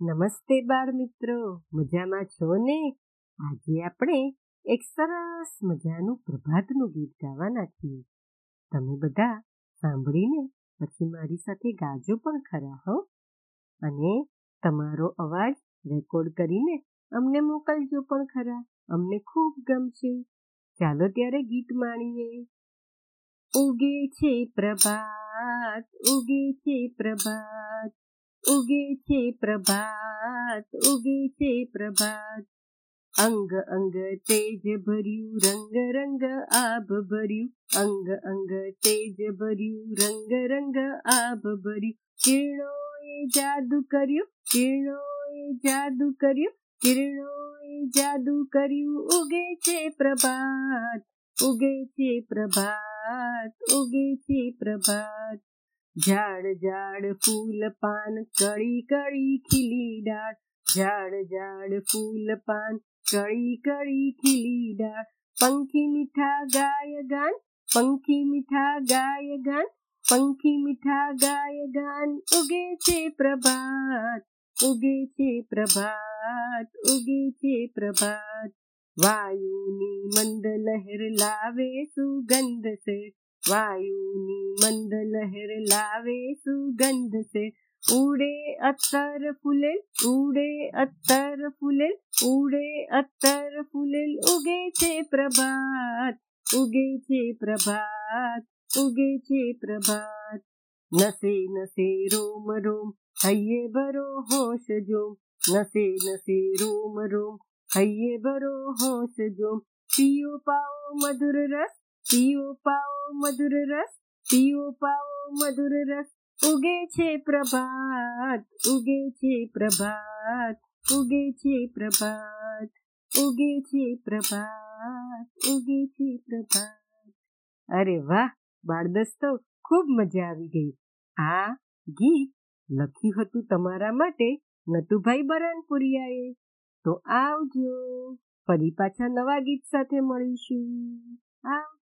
નમસ્તે બાળ મિત્રો મજામાં છો ને? આજે આપણે એક સરસ મજાનું પ્રભાતનું ગીત ગાવાના છીએ. તમે બધા સાંભળીને પછી મારી સાથે ગાજો પણ ખરા, હો? અને તમારો અવાજ રેકોર્ડ કરીને અમને મોકલજો પણ ખરા, અમને ખૂબ ગમશે. ચાલો ત્યારે ગીત માણીએ. ઉગે છે પ્રભાત, ઉગે છે પ્રભાત उगीचे प्रभात, उगे उगीचे प्रभात। अंग अंग तेज भर्यू, रंग रंग आब भर्यू। अंग अंग तेज भर्यू, रंग रंग आब किरणो किरणोए जादू कर्यो, किरणोए जादू कर्यो, किरणोए जादू कर्यो। उगे छे प्रभात, उगे छे प्रभात, उगे छे प्रभात। झाड़ झाड़ फूल पान, कड़ी कड़ी खिली डाल झाड़ झाड़ फूल पान, कड़ी कड़ी खिली डाल पंखी मीठा गाय गान, पंखी मीठा गाय गान, पंखी मीठा गाय गान। उगे छे प्रभात, उगे छे प्रभात, उगे छे प्रभात। वायु नी मंद लहर लावे सुगंध से। वायु मंद लहर लावे सुगंध से। उड़े अत्तर फुले, उड़े अत्तर फुले, उड़े अत्तर फुले, उगे छे प्रभात, उगे छे प्रभात, उगे छे प्रभात। नसे नसे रोम रोम, हये बरो होश जो नसे नसे रोम रोम, हये बरो होश जो पियो पाओ मधुर रस, पियो पाओ મધુર રસ, પીઓ પાઓ મધુર રસ. ઉગે છે પ્રભાત, ઉગે છે પ્રભાત, ઉગે છે પ્રભાત, ઉગે છે પ્રભાત, ઉગે છે પ્રભાત. અરે વાહ બાળદસ્તો ખૂબ મજા આવી ગઈ. આ ગીત લખ્યું હતું તમારા માટે નતુભાઈ બરાનપુરિયાએ. તો આવજો, ફરી પાછા નવા ગીત સાથે મળીશું. આવજો.